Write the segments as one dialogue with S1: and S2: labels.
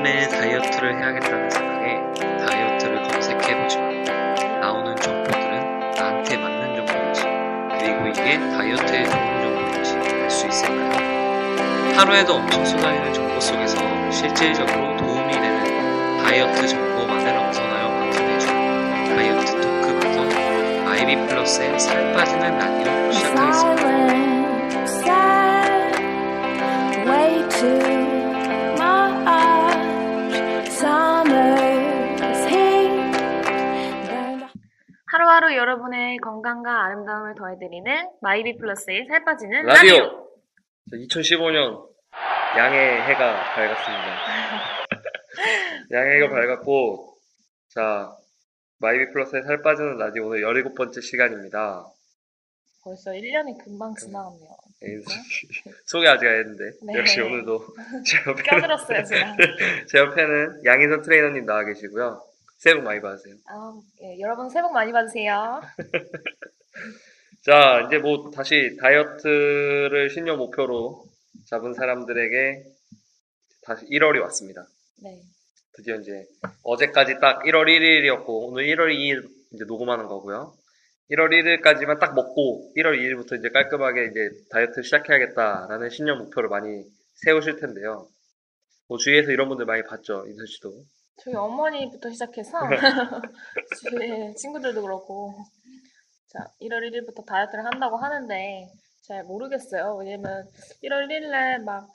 S1: 매일매일 다이어트를 해야겠다는 생각에 다이어트를 검색해보지만 나오는 정보들은 나한테 맞는 정보인지 그리고 이게 다이어트에 좋은 정보인지 알 수 있을까요? 하루에도 엄청 쏟아지는 정보 속에서 실질적으로 도움이 되는 다이어트 정보만을 엄선하여 방송해주는 다이어트 토크 방송 아이비 플러스의 살 빠지는 라디오 시작하겠습니다.
S2: 여러분의 건강과 아름다움을 더해드리는 마이비 플러스의 살 빠지는
S1: 라디오!
S2: 라디오.
S1: 2015년 양의 해가 밝았습니다. 양의 해가 밝았고, 자, 마이비 플러스의 살 빠지는 라디오 오늘 17번째 시간입니다.
S2: 벌써 1년이 금방 지나갔네요.
S1: 예, 소개 아직 안 했는데,
S2: 네.
S1: 역시 오늘도 제 옆에는,
S2: 껴들었어요, 제가.
S1: 제 옆에는 양희선 트레이너님 나와 계시고요. 새해 복 많이 받으세요.
S2: 아, 예, 여러분 새해 복 많이 받으세요.
S1: 자, 이제 뭐 다시 다이어트를 신년 목표로 잡은 사람들에게 다시 1월이 왔습니다.
S2: 네.
S1: 드디어 이제 어제까지 딱 1월 1일이었고 오늘 1월 2일 이제 녹음하는 거고요. 1월 1일까지만 딱 먹고 1월 2일부터 이제 깔끔하게 이제 다이어트 시작해야겠다라는 신년 목표를 많이 세우실 텐데요. 뭐 주위에서 이런 분들 많이 봤죠, 인선 씨도.
S2: 저희 어머니부터 시작해서 주위에 친구들도 그렇고 자 1월 1일부터 다이어트를 한다고 하는데 잘 모르겠어요. 왜냐면 1월 1일에 막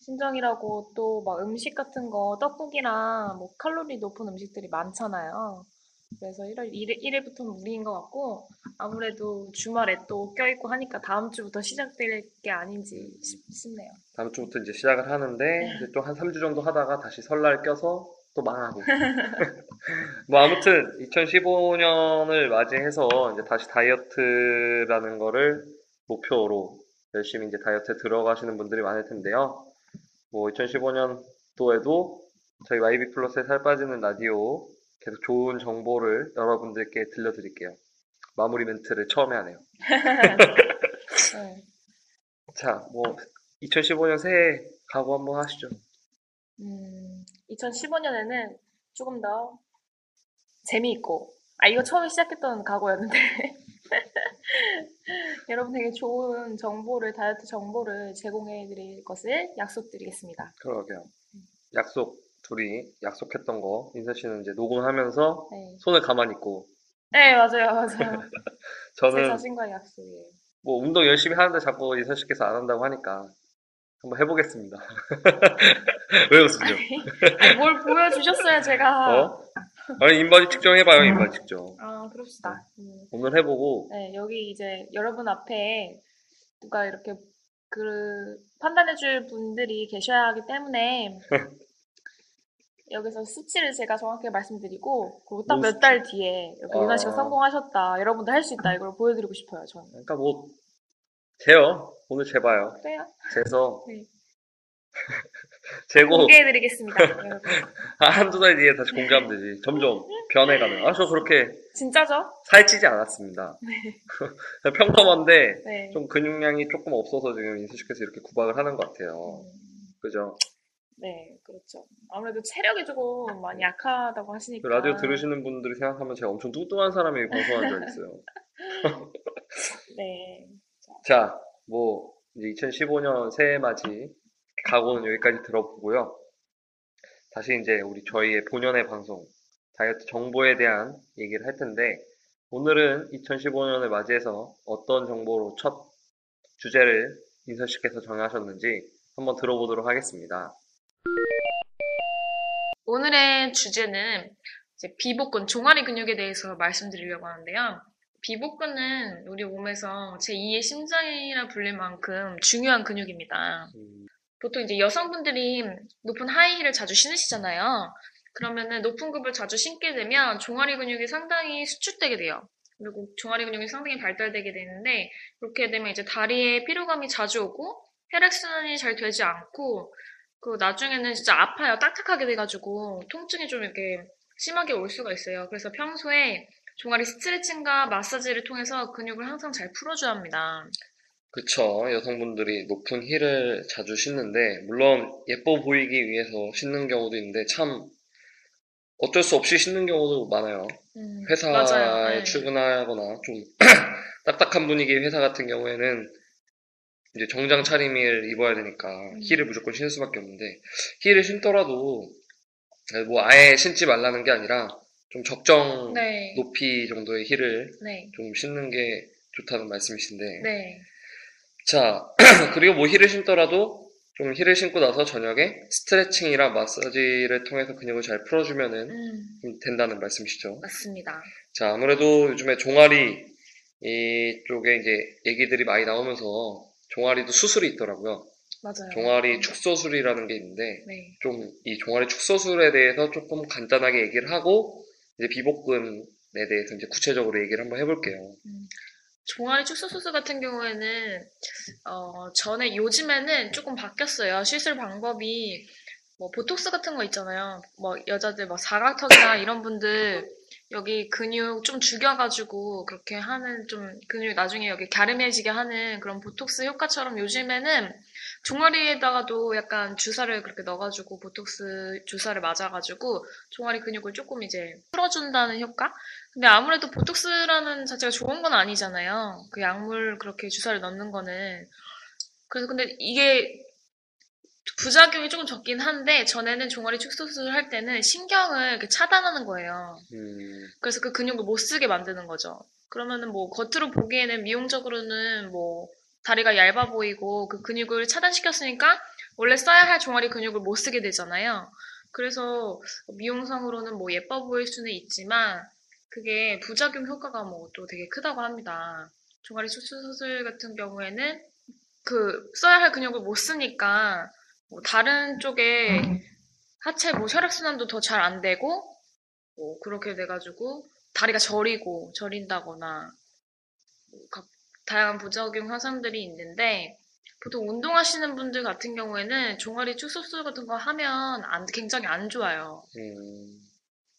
S2: 신정이라고 또 막 음식 같은 거 떡국이랑 뭐 칼로리 높은 음식들이 많잖아요. 그래서 1월 1일, 1일부터는 무리인 것 같고 아무래도 주말에 또 껴있고 하니까 다음 주부터 시작될 게 아닌지 싶, 싶네요.
S1: 다음 주부터 이제 시작을 하는데 이제 또 한 3주 정도 하다가 다시 설날 껴서 또 망하고. 뭐 아무튼 2015년을 맞이해서 이제 다시 다이어트라는 거를 목표로 열심히 이제 다이어트에 들어가시는 분들이 많을 텐데요. 뭐 2015년도에도 저희 마이비 플러스에 살 빠지는 라디오 계속 좋은 정보를 여러분들께 들려드릴게요. 마무리 멘트를 처음에 하네요.
S2: 네.
S1: 자, 뭐 2015년 새해 각오 한번 하시죠.
S2: 음, 2015년에는 조금 더 재미있고, 아, 이거 처음에 시작했던 각오였는데, 여러분에게 좋은 정보를, 다이어트 정보를 제공해 드릴 것을 약속드리겠습니다.
S1: 그러게요. 약속 둘이 약속했던 거 인선 씨는 이제 녹음하면서
S2: 네.
S1: 손을 가만히 있고
S2: 네, 맞아요, 맞아요. 제
S1: 저는
S2: 자신과의 약속이에요.
S1: 뭐 운동 열심히 하는데 자꾸 인선 씨께서 안 한다고 하니까 한번 해보겠습니다. 왜?
S2: 아니, 뭘 보여주셨어요, 제가.
S1: 어? 아니 인바디 측정 해봐요 인바디 측정.
S2: 아, 그럽시다. 음.
S1: 오늘 해보고
S2: 네, 여기 이제 여러분 앞에 누가 이렇게 그 판단해줄 분들이 계셔야 하기 때문에 여기서 수치를 제가 정확하게 말씀드리고 그리고 딱뭔몇달 뒤에 이렇게 유나 씨가
S1: 아.
S2: 성공하셨다 여러분도 할 수 있다 이걸 보여드리고 싶어요 저는
S1: 그러니까 뭐 재요 오늘 재봐요.
S2: 그래요?
S1: 재서
S2: 네.
S1: 재고
S2: 공개해드리겠습니다 여러분.
S1: 아, 한두 달 뒤에 다시 공개하면 되지. 점점 변해가는. 아 저 그렇게
S2: 진짜죠?
S1: 살찌지 않았습니다. 평범한데
S2: 네.
S1: 좀 근육량이 조금 없어서 지금 인수 씨께서 이렇게 구박을 하는 것 같아요.
S2: 음,
S1: 그죠?
S2: 네 그렇죠 아무래도 체력이 조금 많이 약하다고
S1: 그
S2: 하시니까
S1: 라디오 들으시는 분들이 생각하면 제가 엄청 뚱뚱한 사람이 방송하는 줄 알겠어요.
S2: 네
S1: 자, 뭐 이제 2015년 새해 맞이 각오는 여기까지 들어보고요. 다시 이제 우리 저희의 본연의 방송 다이어트 정보에 대한 얘기를 할 텐데 오늘은 2015년을 맞이해서 어떤 정보로 첫 주제를 인선 씨께서 정하셨는지 한번 들어보도록 하겠습니다.
S2: 오늘의 주제는 비복근, 종아리 근육에 대해서 말씀드리려고 하는데요. 비복근은 우리 몸에서 제2의 심장이라 불릴 만큼 중요한 근육입니다.
S1: 음,
S2: 보통 이제 여성분들이 높은 하이힐을 자주 신으시잖아요. 그러면은 높은 급을 자주 신게 되면 종아리 근육이 상당히 수축되게 돼요. 그리고 종아리 근육이 상당히 발달되게 되는데 그렇게 되면 이제 다리에 피로감이 자주 오고 혈액순환이 잘 되지 않고 그 나중에는 진짜 아파요. 딱딱하게 돼가지고 통증이 좀 이렇게 심하게 올 수가 있어요. 그래서 평소에 종아리 스트레칭과 마사지를 통해서 근육을 항상 잘 풀어줘야 합니다.
S1: 그쵸. 여성분들이 높은 힐을 자주 신는데, 물론 예뻐 보이기 위해서 신는 경우도 있는데, 참 어쩔 수 없이 신는 경우도 많아요.
S2: 음,
S1: 회사에
S2: 맞아요. 네.
S1: 출근하거나 좀 딱딱한 분위기의 회사 같은 경우에는 이제 정장 차림을 입어야 되니까
S2: 음.
S1: 힐을 무조건 신을 수밖에 없는데, 힐을 신더라도 뭐 아예 신지 말라는 게 아니라 좀 적정
S2: 네.
S1: 높이 정도의 힐을
S2: 네.
S1: 좀 신는 게 좋다는 말씀이신데,
S2: 네.
S1: 자, 그리고 뭐 힐을 신더라도 좀 힐을 신고 나서 저녁에 스트레칭이랑 마사지를 통해서 근육을 잘 풀어주면은
S2: 음,
S1: 좀 된다는 말씀이시죠.
S2: 맞습니다.
S1: 자, 아무래도 요즘에 종아리 이쪽에 이제 얘기들이 많이 나오면서 종아리도 수술이 있더라고요.
S2: 맞아요.
S1: 종아리 축소술이라는 게 있는데
S2: 네.
S1: 좀 이 종아리 축소술에 대해서 조금 간단하게 얘기를 하고 이제 비복근에 대해서 이제 구체적으로 얘기를 한번 해볼게요.
S2: 종아리 축소 수술 같은 경우에는 어, 전에 요즘에는 조금 바뀌었어요. 시술 방법이 뭐 보톡스 같은 거 있잖아요. 뭐 여자들 뭐 사각턱이나 이런 분들 여기 근육 좀 죽여가지고 그렇게 하는 좀 근육 나중에 여기 갸름해지게 하는 그런 보톡스 효과처럼 요즘에는 종아리에다가도 약간 주사를 그렇게 넣어가지고 보톡스 주사를 맞아가지고 종아리 근육을 조금 이제 풀어준다는 효과? 근데 아무래도 보톡스라는 자체가 좋은 건 아니잖아요. 그 약물 그렇게 주사를 넣는 거는. 그래서 근데 이게 부작용이 조금 적긴 한데 전에는 종아리 축소 수술을 할 때는 신경을 이렇게 차단하는 거예요.
S1: 음,
S2: 그래서 그 근육을 못 쓰게 만드는 거죠. 그러면은 뭐 겉으로 보기에는 미용적으로는 뭐 다리가 얇아 보이고 그 근육을 차단시켰으니까 원래 써야 할 종아리 근육을 못 쓰게 되잖아요. 그래서 미용상으로는 뭐 예뻐 보일 수는 있지만 그게 부작용 효과가 뭐 또 되게 크다고 합니다. 종아리 수술 수술 같은 경우에는 그 써야 할 근육을 못 쓰니까 뭐 다른 쪽에 하체 뭐 혈액순환도 더 잘 안 되고 뭐 그렇게 돼가지고 다리가 저리고 저린다거나 뭐 각 다양한 부작용 현상들이 있는데 보통 운동하시는 분들 같은 경우에는 종아리 축소술 같은 거 하면 안, 굉장히 안 좋아요.
S1: 음,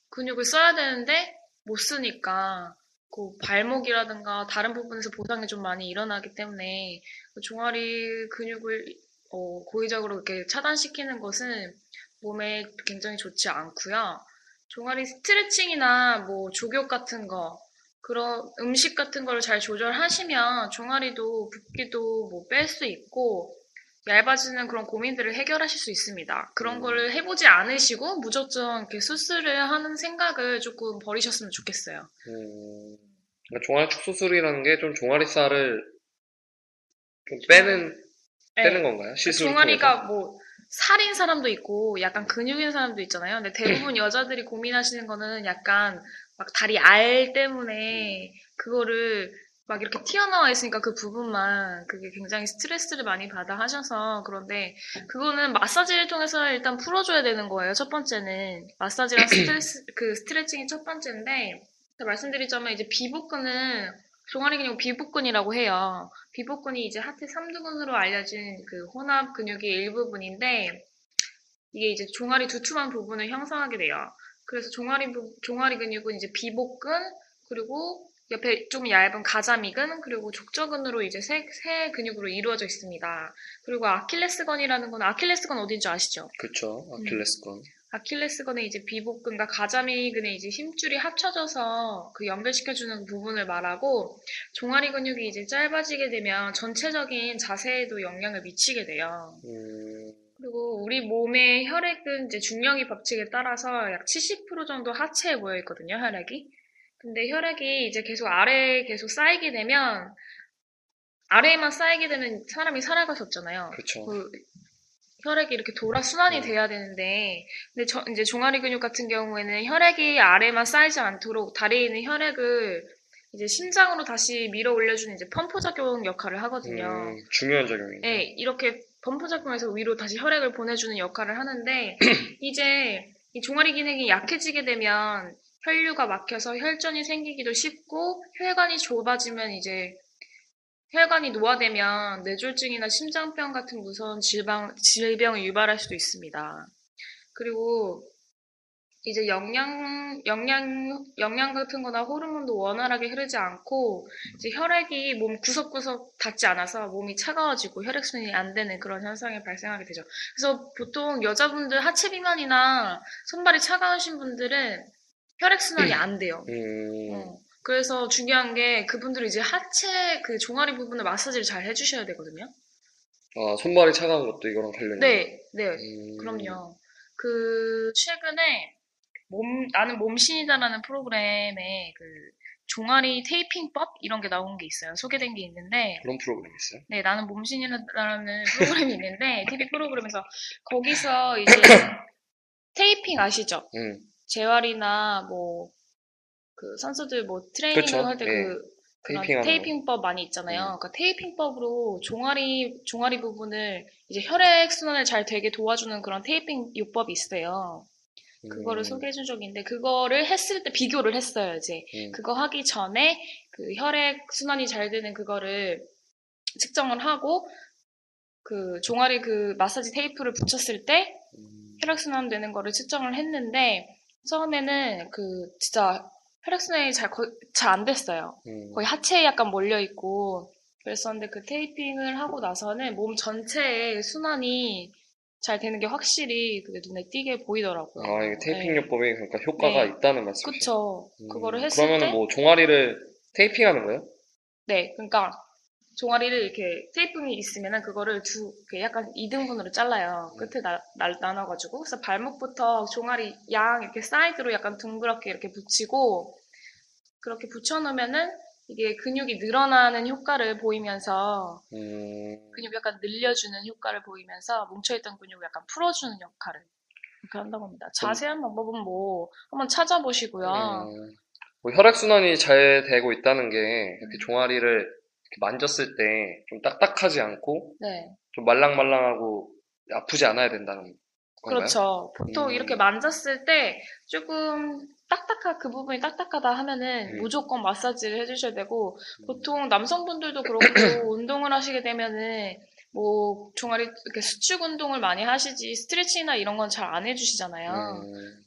S2: 근육을 써야 되는데 못 쓰니까 그 발목이라든가 다른 부분에서 보상이 좀 많이 일어나기 때문에 그 종아리 근육을 어, 고의적으로 이렇게 차단시키는 것은 몸에 굉장히 좋지 않고요. 종아리 스트레칭이나 뭐 족욕 같은 거 그런 음식 같은 걸 잘 조절하시면 종아리도 붓기도 뭐 뺄 수 있고 얇아지는 그런 고민들을 해결하실 수 있습니다. 그런
S1: 음.
S2: 거를 해보지 않으시고 무작정 이렇게 수술을 하는 생각을 조금 버리셨으면 좋겠어요.
S1: 음, 그러니까 종아리 축소술이라는 게 좀 종아리 살을 좀 빼는
S2: 네.
S1: 빼는 건가요? 시술을
S2: 종아리가 뭐 살인 사람도 있고 약간 근육인 사람도 있잖아요. 근데 대부분 여자들이 고민하시는 거는 약간 막 다리 알 때문에 그거를 막 이렇게 튀어나와 있으니까 그 부분만 그게 굉장히 스트레스를 많이 받아 하셔서 그런데 그거는 마사지를 통해서 일단 풀어줘야 되는 거예요. 첫 번째는 마사지랑 스트레스 그 스트레칭이 첫 번째인데 말씀드리자면 이제 비복근은 종아리 근육 비복근이라고 해요. 비복근이 이제 하체 3두근으로 알려진 그 혼합 근육의 일부분인데 이게 이제 종아리 두툼한 부분을 형성하게 돼요. 그래서 종아리 부- 종아리 근육은 이제 비복근 그리고 옆에 좀 얇은 가자미근 그리고 족저근으로 이제 세, 세 근육으로 이루어져 있습니다. 그리고 아킬레스건이라는 건 아킬레스건 어딘지 아시죠? 음.
S1: 아킬레스건.
S2: 아킬레스건의 이제 비복근과 가자미근의 이제 힘줄이 합쳐져서 그 연결시켜주는 부분을 말하고 종아리 근육이 이제 짧아지게 되면 전체적인 자세에도 영향을 미치게 돼요.
S1: 음,
S2: 그리고 우리 몸의 혈액은 이제 중력이 법칙에 따라서 약 70% 정도 하체에 모여 있거든요, 혈액이. 근데 혈액이 이제 계속 아래에 계속 쌓이게 되면 아래에만 쌓이게 되면 사람이 살아갈 수 없잖아요.
S1: 그쵸.
S2: 그 혈액이 이렇게 돌아 순환이
S1: 음.
S2: 돼야 되는데, 근데 저, 이제 종아리 근육 같은 경우에는 혈액이 아래만 쌓이지 않도록 다리에 있는 혈액을 이제 심장으로 다시 밀어 올려주는 이제 펌프 작용 역할을 하거든요.
S1: 음, 중요한 작용이네.
S2: 네, 이렇게 범프 작용해서 위로 다시 혈액을 보내주는 역할을 하는데 이제 이 종아리 기능이 약해지게 되면 혈류가 막혀서 혈전이 생기기도 쉽고 혈관이 좁아지면 이제 혈관이 노화되면 뇌졸중이나 심장병 같은 무서운 질병, 질병을 유발할 수도 있습니다. 그리고 이제 영양, 영양, 영양 같은 거나 호르몬도 원활하게 흐르지 않고 이제 혈액이 몸 구석구석 닿지 않아서 몸이 차가워지고 혈액순환이 안 되는 그런 현상이 발생하게 되죠. 그래서 보통 여자분들 하체 비만이나 손발이 차가우신 분들은 혈액순환이 안 돼요.
S1: 음,
S2: 어. 그래서 중요한 게 그분들은 이제 하체 그 종아리 부분을 마사지를 잘 해주셔야 되거든요.
S1: 아, 손발이 차가운 것도 이거랑 관련이
S2: 네, 네,
S1: 음,
S2: 그럼요. 그 최근에 몸 나는 몸신이다라는 프로그램에 그 종아리 테이핑법 이런 게 나온 게 있어요. 소개된 게 있는데
S1: 그런 프로그램이 있어요?
S2: 네, 나는 몸신이라는 프로그램이 있는데 TV 프로그램에서 거기서 이제 테이핑 아시죠?
S1: 음,
S2: 재활이나 뭐 그 선수들 뭐 트레이닝
S1: 그쵸,
S2: 할때
S1: 예.
S2: 그
S1: 거.
S2: 테이핑법 많이 있잖아요.
S1: 음.
S2: 그러니까 테이핑법으로 종아리 종아리 부분을 이제 혈액 순환을 잘 되게 도와주는 그런 테이핑 요법이 있어요. 그거를
S1: 음,
S2: 소개해준 적이 있는데 그거를 했을 때 비교를 했어요. 이제
S1: 음,
S2: 그거 하기 전에 그 혈액 순환이 잘 되는 그거를 측정을 하고 그 종아리 그 마사지 테이프를 붙였을 때
S1: 음,
S2: 혈액 순환 되는 거를 측정을 했는데 처음에는 그 진짜 혈액순환이 잘 잘 안 됐어요.
S1: 음,
S2: 거의 하체에 약간 몰려 있고 그랬었는데 그 테이핑을 하고 나서는 몸 전체의 순환이 잘 되는 게 확실히 그게 눈에 띄게 보이더라고요.
S1: 아, 이게 테이핑
S2: 네.
S1: 요법이 그러니까 효과가
S2: 네.
S1: 있다는 말씀이시죠?
S2: 그쵸.
S1: 음,
S2: 그거를 했을
S1: 그러면은 때뭐 종아리를 테이핑 하는 거예요?
S2: 네, 그러니까 종아리를 이렇게 테이핑이 있으면은 그거를 두 약간 2등분으로 잘라요. 끝에 나, 나, 나눠가지고 그래서 발목부터 종아리 양 이렇게 사이드로 약간 둥그렇게 이렇게 붙이고 그렇게 붙여놓으면은 이게 근육이 늘어나는 효과를 보이면서
S1: 음,
S2: 근육 약간 늘려주는 효과를 보이면서 뭉쳐있던 근육을 약간 풀어주는 역할을 이렇게 한다고 합니다. 자세한 방법은 뭐 한번 찾아보시고요.
S1: 음, 뭐 혈액순환이 잘 되고 있다는 게 이렇게 종아리를 이렇게 만졌을 때 좀 딱딱하지 않고
S2: 네.
S1: 좀 말랑말랑하고 아프지 않아야 된다는 건가요?
S2: 그렇죠. 보통
S1: 음.
S2: 이렇게 만졌을 때 조금 딱딱한 그 부분이 딱딱하다 하면은
S1: 음.
S2: 무조건 마사지를 해주셔야 되고 보통 남성분들도 그렇고 운동을 하시게 되면은 뭐 종아리 이렇게 수축 운동을 많이 하시지 스트레칭이나 이런 건 잘 안 해주시잖아요.
S1: 음,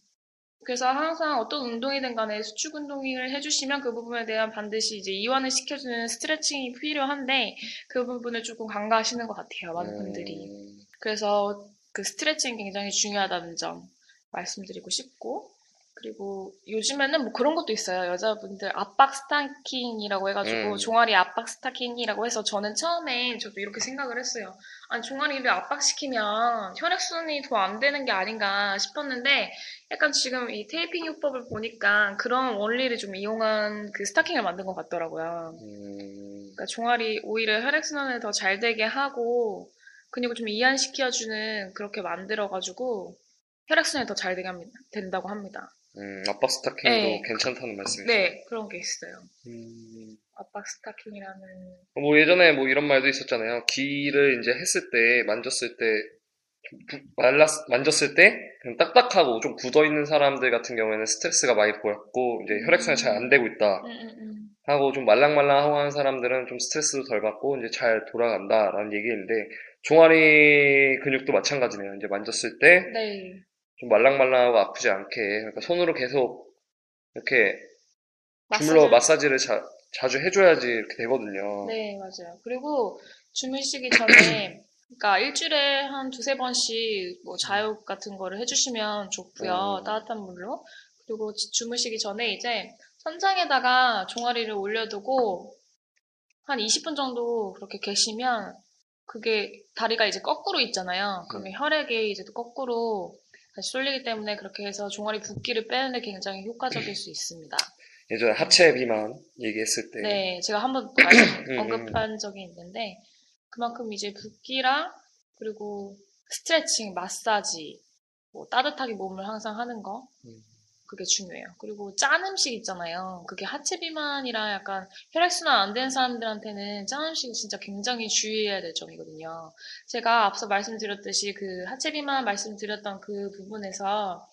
S2: 그래서 항상 어떤 운동이든 간에 수축 운동을 해주시면 그 부분에 대한 반드시 이제 이완을 시켜주는 스트레칭이 필요한데 그 부분을 조금 간과하시는 것 같아요. 많은 분들이.
S1: 음,
S2: 그래서 그 스트레칭이 굉장히 중요하다는 점 말씀드리고 싶고 그리고 요즘에는 뭐 그런 것도 있어요. 여자분들 압박 스타킹이라고 해가지고
S1: 음.
S2: 종아리 압박 스타킹이라고 해서 저는 처음에 저도 이렇게 생각을 했어요. 아니 종아리를 압박시키면 혈액순환이 더 안 되는 게 아닌가 싶었는데 약간 지금 이 테이핑 요법을 보니까 그런 원리를 좀 이용한 그 스타킹을 만든 것 같더라고요.
S1: 음,
S2: 그러니까 종아리 오히려 혈액순환을 더 잘 되게 하고 근육을 좀 이완시켜주는 그렇게 만들어가지고 혈액순환이 더 잘. 된다고 합니다.
S1: 음, 압박 스타킹도
S2: 네.
S1: 괜찮다는 말씀이시죠?
S2: 네, 그런 게 있어요.
S1: 음,
S2: 압박 스타킹이라는
S1: 뭐 예전에 뭐 이런 말도 있었잖아요. 귀를 이제 했을 때, 만졌을 때, 말랐, 만졌을 때, 그냥 딱딱하고 좀 굳어 있는 사람들 같은 경우에는 스트레스가 많이 보였고, 이제 혈액순환이 잘 안 되고 있다.
S2: 음, 음, 음.
S1: 하고 좀 말랑말랑하고 하는 사람들은 좀 스트레스도 덜 받고, 이제 잘 돌아간다라는 얘기인데, 종아리 근육도 마찬가지네요. 이제 만졌을 때,
S2: 네,
S1: 좀 말랑말랑하고 아프지 않게, 그러니까 손으로 계속 이렇게 주물러 마사지 를 자, 자주 해줘야지 이렇게 되거든요.
S2: 네, 맞아요. 그리고 주무시기 전에 그러니까 일주일에 한 두세 번씩 뭐 자욕 같은 거를 해주시면 좋고요.
S1: 음.
S2: 따뜻한 물로. 그리고 지- 주무시기 전에 이제 천장에다가 종아리를 올려두고 한 20분 정도 그렇게 계시면 그게 다리가 이제 거꾸로 있잖아요. 그러면 혈액이 이제 또 거꾸로 다시 쏠리기 때문에 그렇게 해서 종아리 붓기를 빼는데 굉장히 효과적일 수 있습니다.
S1: 예전에 하체 비만 얘기했을 때,
S2: 네, 제가 한번
S1: 음,
S2: 언급한 적이 있는데 그만큼 이제 붓기랑 그리고 스트레칭, 마사지, 뭐 따뜻하게 몸을 항상 하는 거
S1: 음.
S2: 그게 중요해요. 그리고 짠 음식 있잖아요. 그게 하체 비만이랑 약간 혈액순환 안 되는 사람들한테는 짠 음식이 진짜 굉장히 주의해야 될 점이거든요. 제가 앞서 말씀드렸듯이 그 하체 비만 말씀드렸던 그 부분에서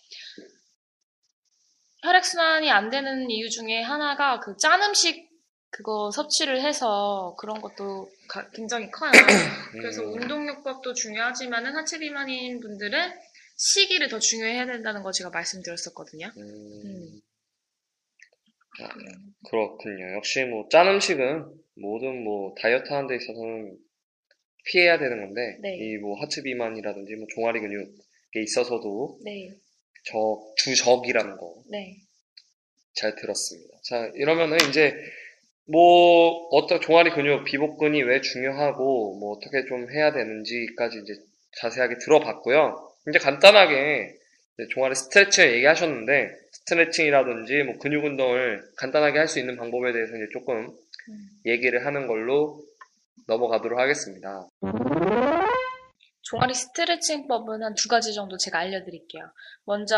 S2: 혈액순환이 안 되는 이유 중에 하나가 그 짠 음식 그거 섭취를 해서 그런 것도 가- 굉장히 커요. 그래서
S1: 음.
S2: 운동요법도 중요하지만은 하체 비만인 분들은 시기를 더 중요해야 된다는 거 제가 말씀드렸었거든요.
S1: 음,
S2: 음.
S1: 아, 그렇군요. 역시 뭐 짠 음식은 모든 뭐 다이어트 하는 데 있어서는 피해야 되는 건데
S2: 네.
S1: 이뭐 하체 비만이라든지 뭐 종아리 근육에 있어서도
S2: 네,
S1: 적 주적이라는 거잘
S2: 네,
S1: 들었습니다. 자, 이러면은 이제 뭐 어떤 종아리 근육, 비복근이 왜 중요하고 뭐 어떻게 좀 해야 되는지까지 이제 자세하게 들어봤고요. 이제 간단하게 이제 종아리 스트레칭을 얘기하셨는데 스트레칭이라든지 뭐 근육 운동을 간단하게 할 수 있는 방법에 대해서 이제 조금
S2: 음.
S1: 얘기를 하는 걸로 넘어가도록 하겠습니다.
S2: 종아리 스트레칭법은 한 두 가지 정도 제가 알려드릴게요. 먼저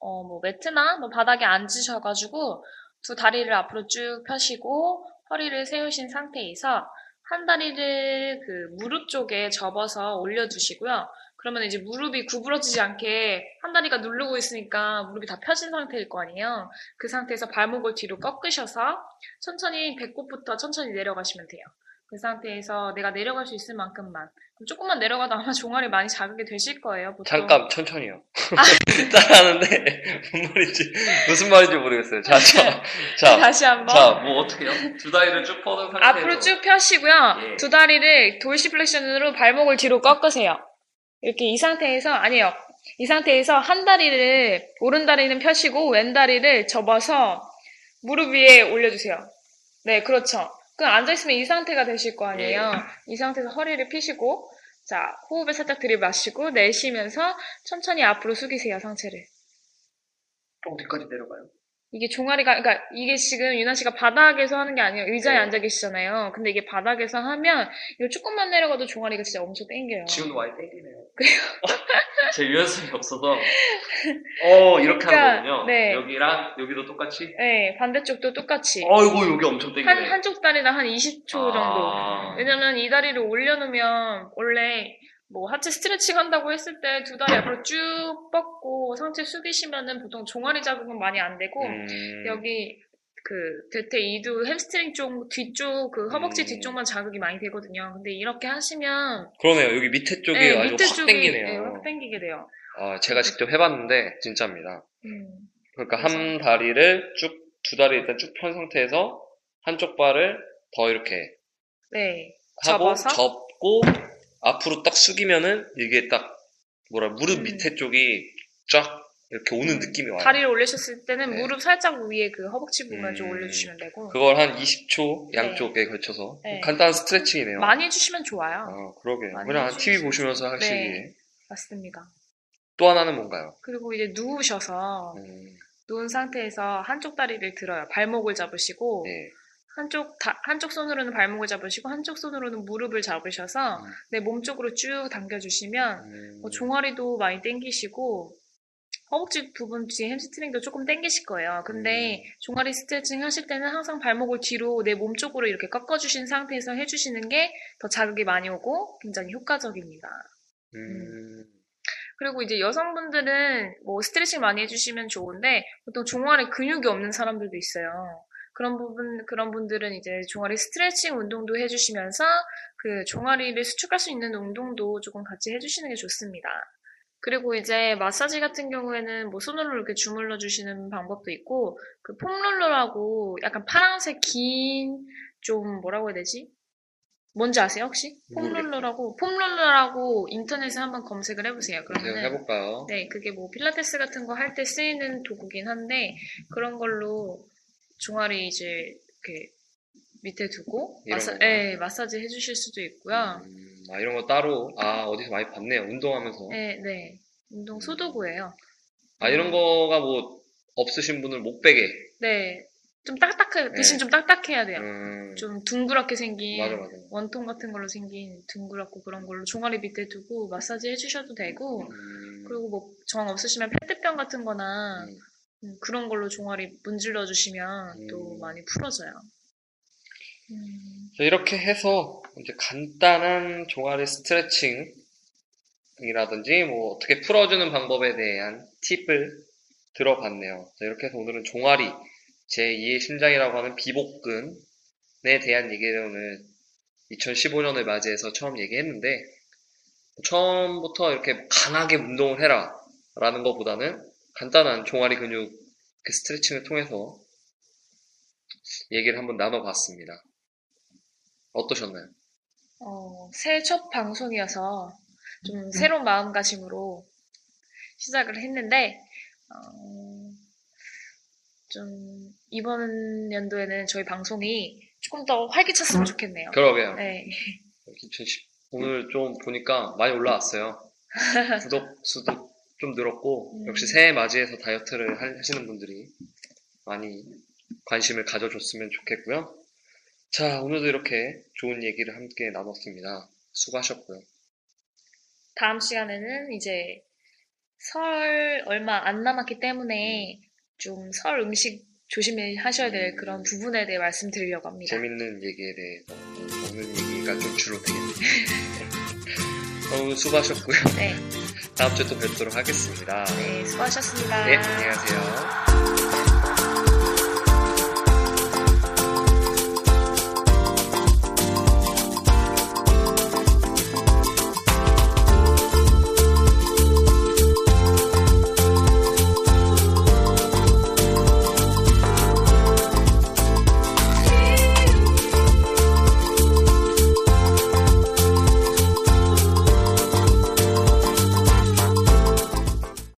S2: 어, 뭐 매트나 뭐 바닥에 앉으셔가지고 두 다리를 앞으로 쭉 펴시고 허리를 세우신 상태에서 한 다리를 그 무릎 쪽에 접어서 올려두시고요. 그러면 이제 무릎이 구부러지지 않게 한 다리가 누르고 있으니까 무릎이 다 펴진 상태일 거 아니에요. 그 상태에서 발목을 뒤로 꺾으셔서 천천히 배꼽부터 천천히 내려가시면 돼요. 그 상태에서 내가 내려갈 수 있을 만큼만. 조금만 내려가도 아마 종아리 많이 자극이 되실 거예요. 보통.
S1: 잠깐 천천히요. 따라하는데 무슨 말인지 무슨 말인지 모르겠어요. 자, 자, 자,
S2: 다시 한번.
S1: 자, 뭐 어떻게요? 두 다리를 쭉 뻗은 상태에서
S2: 앞으로 쭉 펴시고요.
S1: 예.
S2: 두 다리를 dorsiflexion으로 발목을 뒤로 꺾으세요. 이렇게 이 상태에서 아니에요. 이 상태에서 한 다리를 오른 다리는 펴시고 왼 다리를 접어서 무릎 위에 올려주세요. 네, 그렇죠. 그럼 앉아있으면 이 상태가 되실 거 아니에요. 이 상태에서 허리를 펴시고 자 호흡을 살짝 들이마시고 내쉬면서 천천히 앞으로 숙이세요 상체를.
S1: 어디까지 내려가요?
S2: 이게 종아리가, 그러니까 이게 지금 유나 씨가 바닥에서 하는 게 아니에요. 의자에
S1: 네.
S2: 앉아 계시잖아요. 근데 이게 바닥에서 하면 이거 조금만 내려가도 종아리가 진짜 엄청 땡겨요.
S1: 지금도 많이 땡기네요. 제 유연성이 없어서 어 이렇게
S2: 그러니까,
S1: 하는 거군요.
S2: 네.
S1: 여기랑 여기도 똑같이.
S2: 네, 반대쪽도 똑같이.
S1: 어이구 여기 엄청 땡기네.
S2: 한, 한쪽 다리당 한 20초 정도.
S1: 아.
S2: 왜냐면 이 다리를 올려놓으면 원래 뭐 하체 스트레칭 한다고 했을 때 두 다리 앞으로 쭉 뻗고 상체 숙이시면은 보통 종아리 자극은 많이 안 되고
S1: 음,
S2: 여기 그 대퇴 이두 햄스트링 쪽 뒤쪽 그 허벅지
S1: 음.
S2: 뒤쪽만 자극이 많이 되거든요. 근데 이렇게 하시면
S1: 그러네요. 여기 밑에 쪽이
S2: 네,
S1: 아주
S2: 밑에
S1: 확
S2: 쪽이
S1: 땡기네요.
S2: 네, 확 땡기게 돼요.
S1: 아, 제가 직접 해봤는데 진짜입니다.
S2: 음.
S1: 그러니까 한 다리를 쭉 두 다리 일단 쭉 편 상태에서 한쪽 발을 더 이렇게
S2: 네.
S1: 하고
S2: 접어서?
S1: 접고 앞으로 딱 숙이면은 이게 딱 뭐라 무릎
S2: 음.
S1: 밑에 쪽이 쫙 이렇게 오는 느낌이 와요.
S2: 다리를 올리셨을 때는
S1: 네.
S2: 무릎 살짝 위에 그 허벅지 부분을 좀
S1: 음.
S2: 올려주시면 되고
S1: 그걸 한 20초 양쪽에 걸쳐서
S2: 네.
S1: 간단한 스트레칭이네요.
S2: 많이 해주시면 좋아요.
S1: 아, 그러게요. 그냥
S2: 해주시면
S1: TV 보시면서 하시기.
S2: 네. 맞습니다.
S1: 또 하나는 뭔가요?
S2: 그리고 이제 누우셔서
S1: 음,
S2: 누운 상태에서 한쪽 다리를 들어요. 발목을 잡으시고
S1: 네.
S2: 한쪽 다- 한쪽 손으로는 발목을 잡으시고 한쪽 손으로는 무릎을 잡으셔서
S1: 음.
S2: 내 몸 쪽으로 쭉 당겨주시면
S1: 음,
S2: 뭐 종아리도 많이 당기시고 허벅지 부분 뒤에 햄스트링도 조금 당기실 거예요. 근데
S1: 음.
S2: 종아리 스트레칭 하실 때는 항상 발목을 뒤로 내 몸 쪽으로 이렇게 꺾어주신 상태에서 해주시는 게 더 자극이 많이 오고 굉장히 효과적입니다.
S1: 음,
S2: 그리고 이제 여성분들은 뭐 스트레칭 많이 해주시면 좋은데 보통 종아리 근육이 없는 사람들도 있어요. 그런 부분, 그런 분들은 이제 종아리 스트레칭 운동도 해주시면서 그 종아리를 수축할 수 있는 운동도 조금 같이 해주시는 게 좋습니다. 그리고 이제 마사지 같은 경우에는 뭐 손으로 이렇게 주물러 주시는 방법도 있고 그 폼롤러라고 약간 파란색 긴 좀 뭐라고 해야 되지? 뭔지 아세요 혹시?
S1: 모르겠어요.
S2: 폼롤러라고 폼롤러라고 인터넷에 한번 검색을 해보세요. 그러면
S1: 해볼까요?
S2: 네, 그게 뭐 필라테스 같은 거 할 때 쓰이는 도구긴 한데 그런 걸로 종아리 이제 이렇게 밑에 두고 마사? 네, 마사지 해주실 수도 있고요.
S1: 음, 아, 이런 거 따로, 아, 어디서 많이 봤네요. 운동하면서.
S2: 네, 네, 운동 소도구예요.
S1: 아, 이런 거가 뭐, 없으신 분은 못 베게.
S2: 네, 좀 딱딱해 대신
S1: 네.
S2: 좀 딱딱해야 돼요.
S1: 음,
S2: 좀 둥그랗게 생긴
S1: 맞아, 맞아.
S2: 원통 같은 걸로 생긴 둥그랗고 그런 걸로 종아리 밑에 두고 마사지 해주셔도 되고
S1: 음,
S2: 그리고 뭐 정 없으시면 페트병 같은 거나
S1: 음.
S2: 음, 그런 걸로 종아리 문질러 주시면 또
S1: 음.
S2: 많이 풀어져요. 음,
S1: 자, 이렇게 해서 이제 간단한 종아리 스트레칭이라든지 뭐 어떻게 풀어주는 방법에 대한 팁을 들어봤네요. 자, 이렇게 해서 오늘은 종아리 제2의 심장이라고 하는 비복근에 대한 얘기를 오늘 2015년을 맞이해서 처음 얘기했는데 처음부터 이렇게 강하게 운동을 해라 라는 것보다는 간단한 종아리 근육 그 스트레칭을 통해서 얘기를 한번 나눠봤습니다. 어떠셨나요?
S2: 어, 새해 첫 방송이어서 좀 새로운 마음가짐으로 시작을 했는데, 어, 좀 이번 연도에는 저희 방송이 조금 더 활기찼으면 좋겠네요.
S1: 그러게요.
S2: 네.
S1: 2010 오늘 좀 보니까 많이 올라왔어요. 구독 수도 좀 늘었고
S2: 음.
S1: 역시 새해 맞이해서 다이어트를 하- 하시는 분들이 많이 관심을 가져줬으면 좋겠고요. 자, 오늘도 이렇게 좋은 얘기를 함께 나눴습니다. 수고하셨고요.
S2: 다음 시간에는 이제 설 얼마 안 남았기 때문에 좀 설 음식 조심하셔야 될 그런 부분에 대해 말씀드리려고 합니다.
S1: 재밌는 얘기에 대해서 오늘 얘기가 좀 주로 되겠네요. 오늘 수고하셨고요.
S2: 네,
S1: 다음 주에 또 뵙도록 하겠습니다.
S2: 네, 수고하셨습니다.
S1: 네, 안녕하세요.